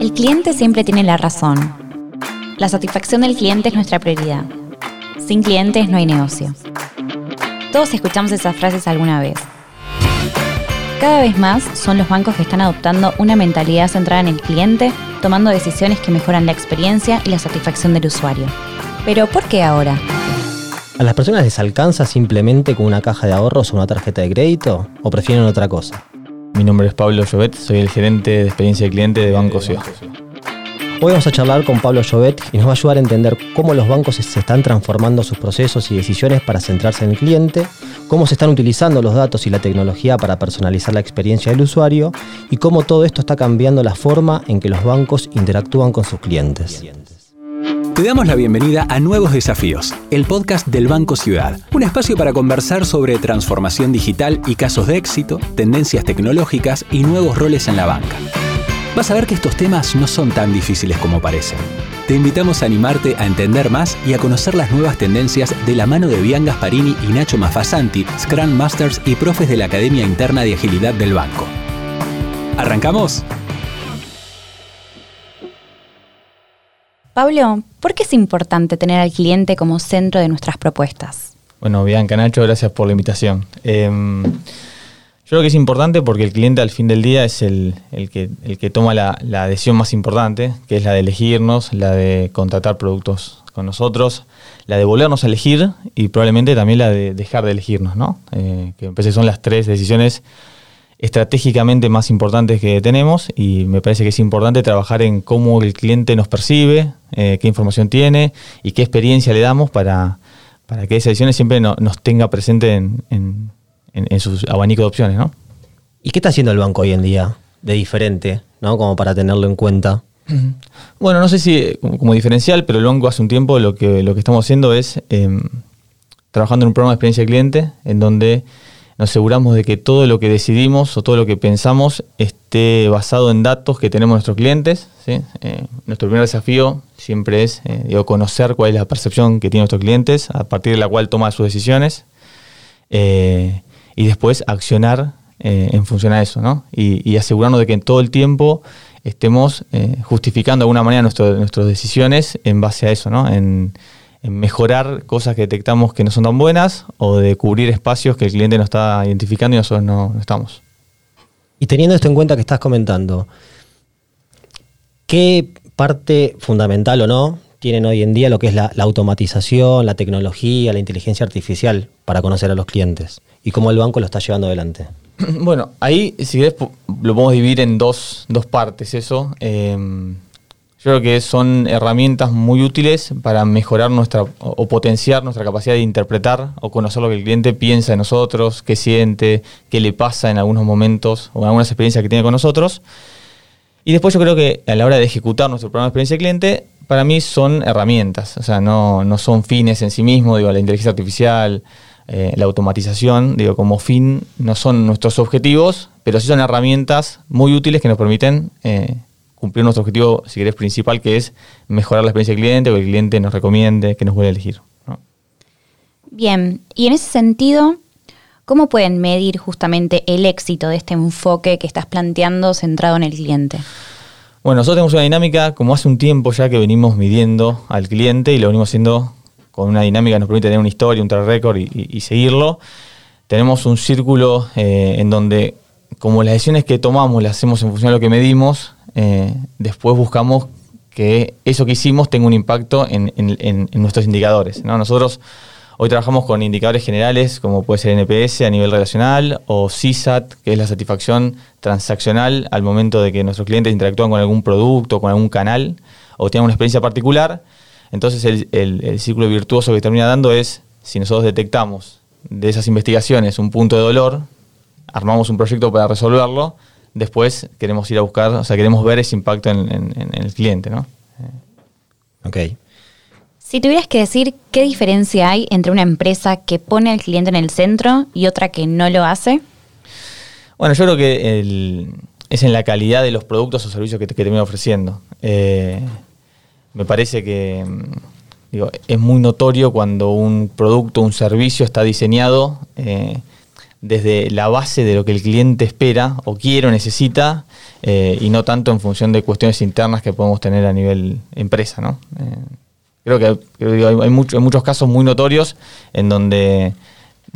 El cliente siempre tiene la razón. La satisfacción del cliente es nuestra prioridad. Sin clientes no hay negocio. Todos escuchamos esas frases alguna vez. Cada vez más son los bancos que están adoptando una mentalidad centrada en el cliente, tomando decisiones que mejoran la experiencia y la satisfacción del usuario. Pero ¿por qué ahora? ¿A las personas les alcanza simplemente con una caja de ahorros o una tarjeta de crédito? ¿O prefieren otra cosa? Mi nombre es Pablo Llobet, soy el gerente de experiencia de cliente de Banco Ciudad. Hoy vamos a charlar con Pablo Llobet y nos va a ayudar a entender cómo los bancos se están transformando sus procesos y decisiones para centrarse en el cliente, cómo se están utilizando los datos y la tecnología para personalizar la experiencia del usuario y cómo todo esto está cambiando la forma en que los bancos interactúan con sus clientes. Te damos la bienvenida a Nuevos Desafíos, el podcast del Banco Ciudad, un espacio para conversar sobre transformación digital y casos de éxito, tendencias tecnológicas y nuevos roles en la banca. Vas a ver que estos temas no son tan difíciles como parecen. Te invitamos a animarte a entender más y a conocer las nuevas tendencias de la mano de Bian Gasparini y Nacho Mafasanti, Scrum Masters y profes de la Academia Interna de Agilidad del Banco. ¿Arrancamos? Pablo, ¿por qué es importante tener al cliente como centro de nuestras propuestas? Bueno, Bianca, Nacho, gracias por la invitación. Em, yo creo que es importante porque el cliente al fin del día es el, que, el que toma la, decisión más importante, que es la de elegirnos, la de contratar productos con nosotros, la de volvernos a elegir y probablemente también la de dejar de elegirnos, ¿no? Eh, que son las tres decisiones estratégicamente más importantes que tenemos y me parece que es importante trabajar en cómo el cliente nos percibe, eh, qué información tiene y qué experiencia le damos para, para que esas decisiones siempre nos tenga presente en, en, en, sus abanico de opciones. ¿no? ¿Y qué está haciendo el banco hoy en día de diferente, ¿no? como para tenerlo en cuenta? Bueno, no sé si como, diferencial, pero el banco hace un tiempo lo que, lo que estamos haciendo es em, trabajando en un programa de experiencia de cliente en donde nos aseguramos de que todo lo que decidimos o todo lo que pensamos esté basado en datos que tenemos nuestros clientes. Eh, nuestro primer desafío siempre es eh, conocer cuál es la percepción que tienen nuestros clientes, a partir de la cual toma sus decisiones, eh, y después accionar en función a eso, ¿no? y, asegurarnos de que en todo el tiempo estemos justificando de alguna manera nuestras decisiones en base a eso, ¿no? Mejorar cosas que detectamos que no son tan buenas o de cubrir espacios que el cliente no está identificando y nosotros no, estamos. Y teniendo esto en cuenta que estás comentando, ¿qué parte fundamental o no tienen hoy en día lo que es la, automatización, la tecnología, la inteligencia artificial para conocer a los clientes? ¿Y cómo el banco lo está llevando adelante? Bueno, ahí si querés lo podemos dividir en dos, partes eso. Eh, creo que son herramientas muy útiles para mejorar nuestra o potenciar nuestra capacidad de interpretar o conocer lo que el cliente piensa de nosotros, qué siente, qué le pasa en algunos momentos o en algunas experiencias que tiene con nosotros. Y después yo creo que a la hora de ejecutar nuestro programa de experiencia de cliente, para mí son herramientas, o sea, no, no son fines en sí mismos, digo, la inteligencia artificial, eh, la automatización, digo, como fin no son nuestros objetivos, pero sí son herramientas muy útiles que nos permiten eh, cumplir nuestro objetivo, si querés, principal, que es mejorar la experiencia del cliente, o que el cliente nos recomiende, que nos vuelva a elegir. Bien, y en ese sentido, ¿cómo pueden medir justamente el éxito de este enfoque que estás planteando centrado en el cliente? Bueno, nosotros tenemos una dinámica, como hace un tiempo ya que venimos midiendo al cliente y lo venimos haciendo con una dinámica que nos permite tener una historia, un track record y, seguirlo. Tenemos un círculo eh, en donde, como las decisiones que tomamos las hacemos en función de lo que medimos, eh, después buscamos que eso que hicimos tenga un impacto en, nuestros indicadores. Nosotros hoy trabajamos con indicadores generales como puede ser NPS a nivel relacional o CSAT, que es la satisfacción transaccional al momento de que nuestros clientes interactúan con algún producto, con algún canal o tienen una experiencia particular. Entonces el, el círculo virtuoso que termina dando es, si nosotros detectamos de esas investigaciones un punto de dolor, armamos un proyecto para resolverlo, después queremos ir a buscar, o sea, queremos ver ese impacto en, el cliente, ¿no? Ok. Si tuvieras que decir qué diferencia hay entre una empresa que pone al cliente en el centro y otra que no lo hace. Bueno, yo creo que es en la calidad de los productos o servicios que te, que ofreciendo. Eh, me parece que digo, es muy notorio cuando un producto, un servicio está diseñado eh, desde la base de lo que el cliente espera o quiere o necesita eh, y no tanto en función de cuestiones internas que podemos tener a nivel empresa. ¿no? Eh, creo que, hay, muchos casos muy notorios en donde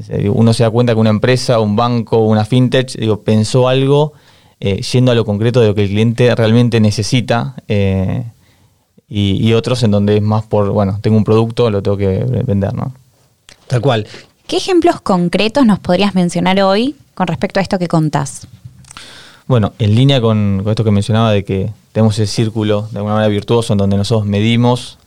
eh, uno se da cuenta que una empresa, un banco, una fintech, digo, pensó algo yendo a lo concreto de lo que el cliente realmente necesita. Y, y, otros en donde es más por, bueno, tengo un producto, lo tengo que vender, ¿no? Tal cual. ¿Qué ejemplos concretos nos podrías mencionar hoy con respecto a esto que contás? Bueno, en línea con, esto que mencionaba de que tenemos ese círculo de alguna manera virtuoso en donde nosotros medimos,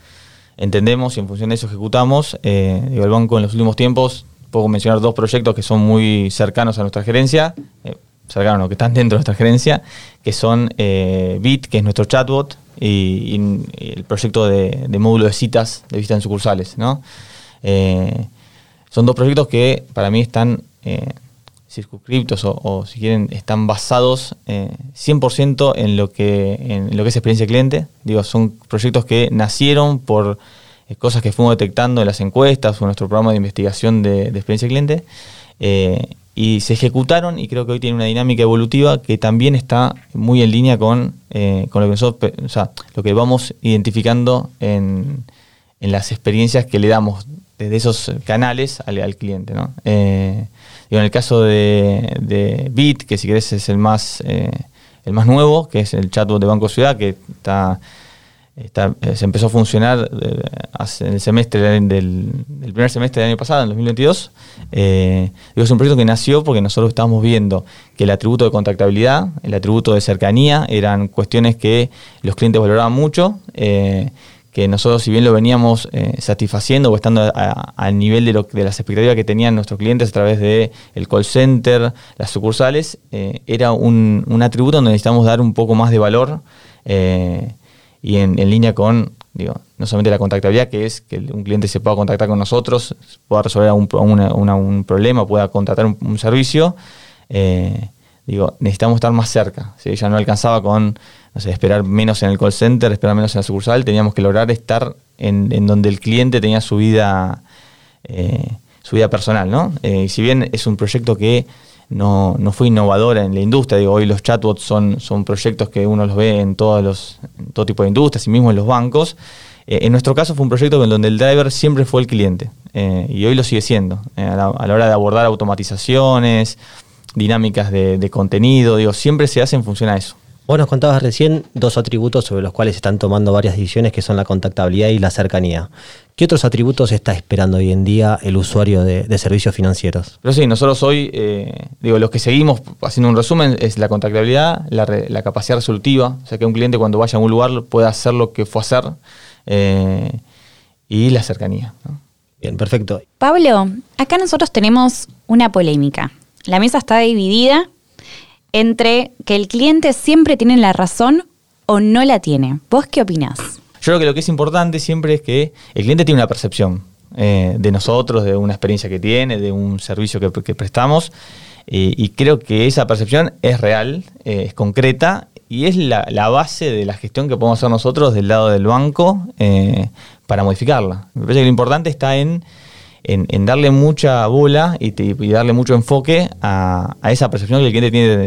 entendemos y en función de eso ejecutamos. Eh, el banco en los últimos tiempos, puedo mencionar dos proyectos que son muy cercanos a nuestra gerencia, eh, cercanos, no, que están dentro de nuestra gerencia, que son eh, Bit, que es nuestro chatbot, y, el proyecto de, módulo de citas de visita en sucursales. ¿no? Eh, son dos proyectos que para mí están eh, circunscriptos o, si quieren, están basados 100% eh, en lo, que, en lo que es experiencia cliente. Digo, son proyectos que nacieron por eh, cosas que fuimos detectando en las encuestas o en nuestro programa de investigación de, experiencia cliente. y se ejecutaron y creo que hoy tiene una dinámica evolutiva que también está muy en línea con, con lo que nosotros, o sea, lo que vamos identificando en, en las experiencias que le damos de esos canales al, cliente. ¿no? Eh, en el caso de, Bit, que si querés es el más, eh, el más nuevo, que es el chatbot de Banco Ciudad, que está, eh, se empezó a funcionar en el semestre del, primer semestre del año pasado, en 2022. es un proyecto que nació porque nosotros estábamos viendo que el atributo de contactabilidad, el atributo de cercanía, eran cuestiones que los clientes valoraban mucho que nosotros si bien lo veníamos eh, satisfaciendo o estando al nivel de, lo, de las expectativas que tenían nuestros clientes a través del el call center, las sucursales, eh, era un, atributo donde necesitamos dar un poco más de valor eh, y en, línea con, digo, no solamente la contactabilidad, que es que un cliente se pueda contactar con nosotros, pueda resolver un, un problema, pueda contratar un, servicio, digo, necesitamos estar más cerca. ¿sí? Ya no alcanzaba con no sé, esperar menos en el call center, esperar menos en la sucursal, teníamos que lograr estar en, donde el cliente tenía su vida, eh, su vida personal, ¿no? Eh, y si bien es un proyecto que no, fue innovador en la industria, digo, hoy los chatbots son, son proyectos que uno los ve en todos los, todo tipo de industrias y mismo en los bancos. Eh, en nuestro caso fue un proyecto en donde el driver siempre fue el cliente y hoy lo sigue siendo. A, la, hora de abordar automatizaciones, dinámicas de, de contenido, digo, siempre se hace en función a eso. Vos nos contabas recién dos atributos sobre los cuales están tomando varias decisiones, que son la contactabilidad y la cercanía. ¿Qué otros atributos está esperando hoy en día el usuario de, servicios financieros? Pero sí, nosotros hoy, eh, digo, los que seguimos, haciendo un resumen, es la contactabilidad, la, capacidad resolutiva, o sea, que un cliente cuando vaya a un lugar pueda hacer lo que fue a hacer, eh, y la cercanía. Bien, perfecto. Pablo, acá nosotros tenemos una polémica. La mesa está dividida entre que el cliente siempre tiene la razón o no la tiene. ¿Vos qué opinás? Yo creo que lo que es importante siempre es que el cliente tiene una percepción eh, de nosotros, de una experiencia que tiene, de un servicio que, prestamos. Eh, y creo que esa percepción es real, eh, es concreta y es la, base de la gestión que podemos hacer nosotros del lado del banco para modificarla. Me parece que lo importante está en en, darle mucha bola y, darle mucho enfoque a, esa percepción que el cliente tiene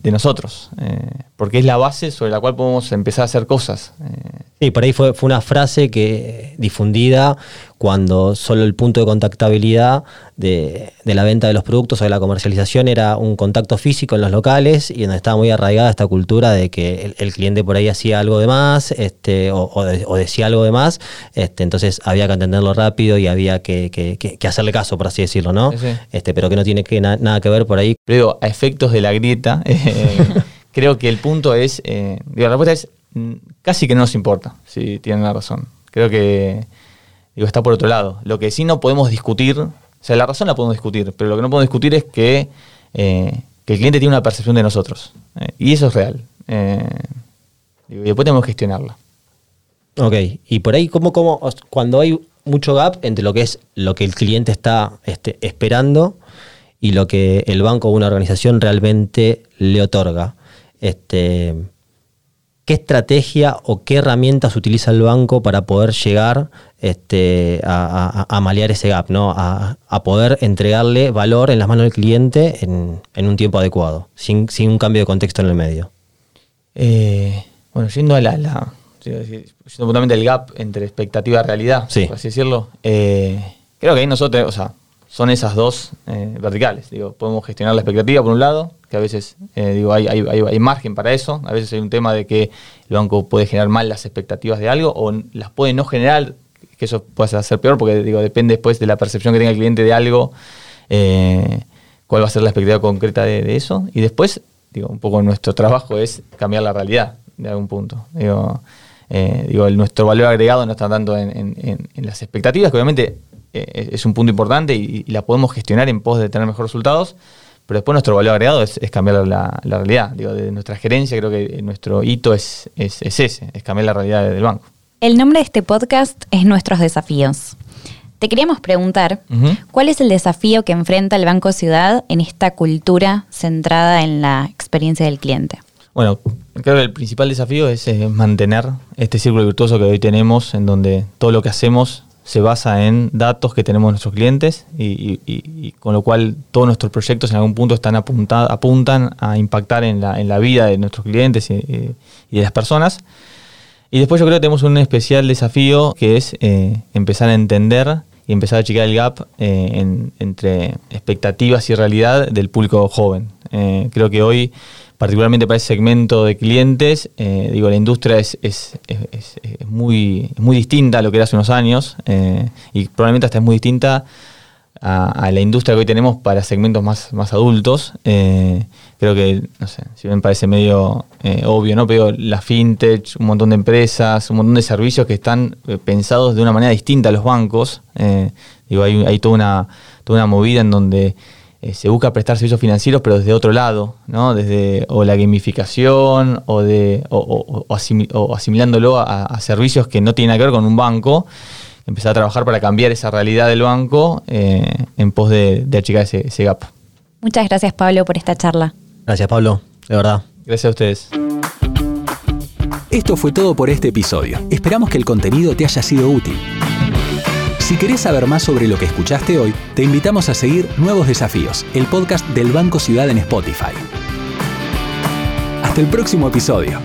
de, nosotros, eh, porque es la base sobre la cual podemos empezar a hacer cosas. Eh. Sí, por ahí fue, fue una frase que difundida cuando solo el punto de contactabilidad de, la venta de los productos o de la comercialización era un contacto físico en los locales y donde estaba muy arraigada esta cultura de que el, cliente por ahí hacía algo de más este, o, decía algo de más, este, entonces había que entenderlo rápido y había que, hacerle caso, por así decirlo, ¿no? Este, pero que no tiene que nada que ver por ahí. Pero a efectos de la grieta, eh, creo que el punto es, eh, la respuesta es casi que no nos importa, si tienen la razón. Creo que digo, está por otro lado. Lo que sí no podemos discutir, o sea, la razón la podemos discutir, pero lo que no podemos discutir es que, eh, el cliente tiene una percepción de nosotros. Eh, y eso es real. Eh, y después tenemos que gestionarla. Ok, y por ahí, ¿cómo, cómo, cuando hay mucho gap entre lo que es lo que el cliente está este, esperando y lo que el banco o una organización realmente le otorga? Este, ¿qué estrategia o qué herramientas utiliza el banco para poder llegar este, a, a, malear ese gap, ¿no? A, poder entregarle valor en las manos del cliente en, un tiempo adecuado, sin, un cambio de contexto en el medio? Eh, bueno, yendo a la, la yendo el gap entre expectativa y realidad, por así decirlo, eh, creo que ahí nosotros, o sea, son esas dos eh, verticales. Digo, podemos gestionar la expectativa por un lado, que a veces eh, digo, hay, hay, margen para eso. A veces hay un tema de que el banco puede generar mal las expectativas de algo o las puede no generar, que eso puede ser peor porque digo, depende después de la percepción que tenga el cliente de algo, eh, cuál va a ser la expectativa concreta de, eso. Y después, digo, un poco nuestro trabajo es cambiar la realidad de algún punto. Digo, digo nuestro valor agregado no está tanto en, en las expectativas, que obviamente eh, es un punto importante y, la podemos gestionar en pos de tener mejores resultados. Pero después nuestro valor agregado es, cambiar la, realidad. Digo, de nuestra gerencia creo que nuestro hito es, ese, es cambiar la realidad del banco. El nombre de este podcast es Nuestros Desafíos. Te queríamos preguntar, ¿cuál es el desafío que enfrenta el Banco Ciudad en esta cultura centrada en la experiencia del cliente? Bueno, creo que el principal desafío es eh, mantener este círculo virtuoso que hoy tenemos, en donde todo lo que hacemos se basa en datos que tenemos nuestros clientes y, con lo cual todos nuestros proyectos en algún punto están apuntan a impactar en la, en la, vida de nuestros clientes y, de las personas. Y después yo creo que tenemos un especial desafío que es eh, empezar a entender y empezar a achicar el gap eh, entre expectativas y realidad del público joven. Eh, creo que hoy particularmente para ese segmento de clientes, eh, digo, la industria es, es, muy, muy distinta a lo que era hace unos años eh, y probablemente hasta es muy distinta a, la industria que hoy tenemos para segmentos más, más adultos. Eh, creo que, no sé, si me parece medio obvio, ¿no? Pero la fintech, un montón de empresas, un montón de servicios que están pensados de una manera distinta a los bancos. digo, hay, hay toda, una, toda una movida en donde eh, se busca prestar servicios financieros, pero desde otro lado, ¿no? Desde o la gamificación o, de, o, asimilándolo a, servicios que no tienen nada que ver con un banco. Empezar a trabajar para cambiar esa realidad del banco eh, en pos de, achicar ese, ese gap. Muchas gracias, Pablo, por esta charla. Gracias, Pablo, de verdad. Gracias a ustedes. Esto fue todo por este episodio. Esperamos que el contenido te haya sido útil. Si querés saber más sobre lo que escuchaste hoy, te invitamos a seguir Nuevos Desafíos, el podcast del Banco Ciudad en Spotify. Hasta el próximo episodio.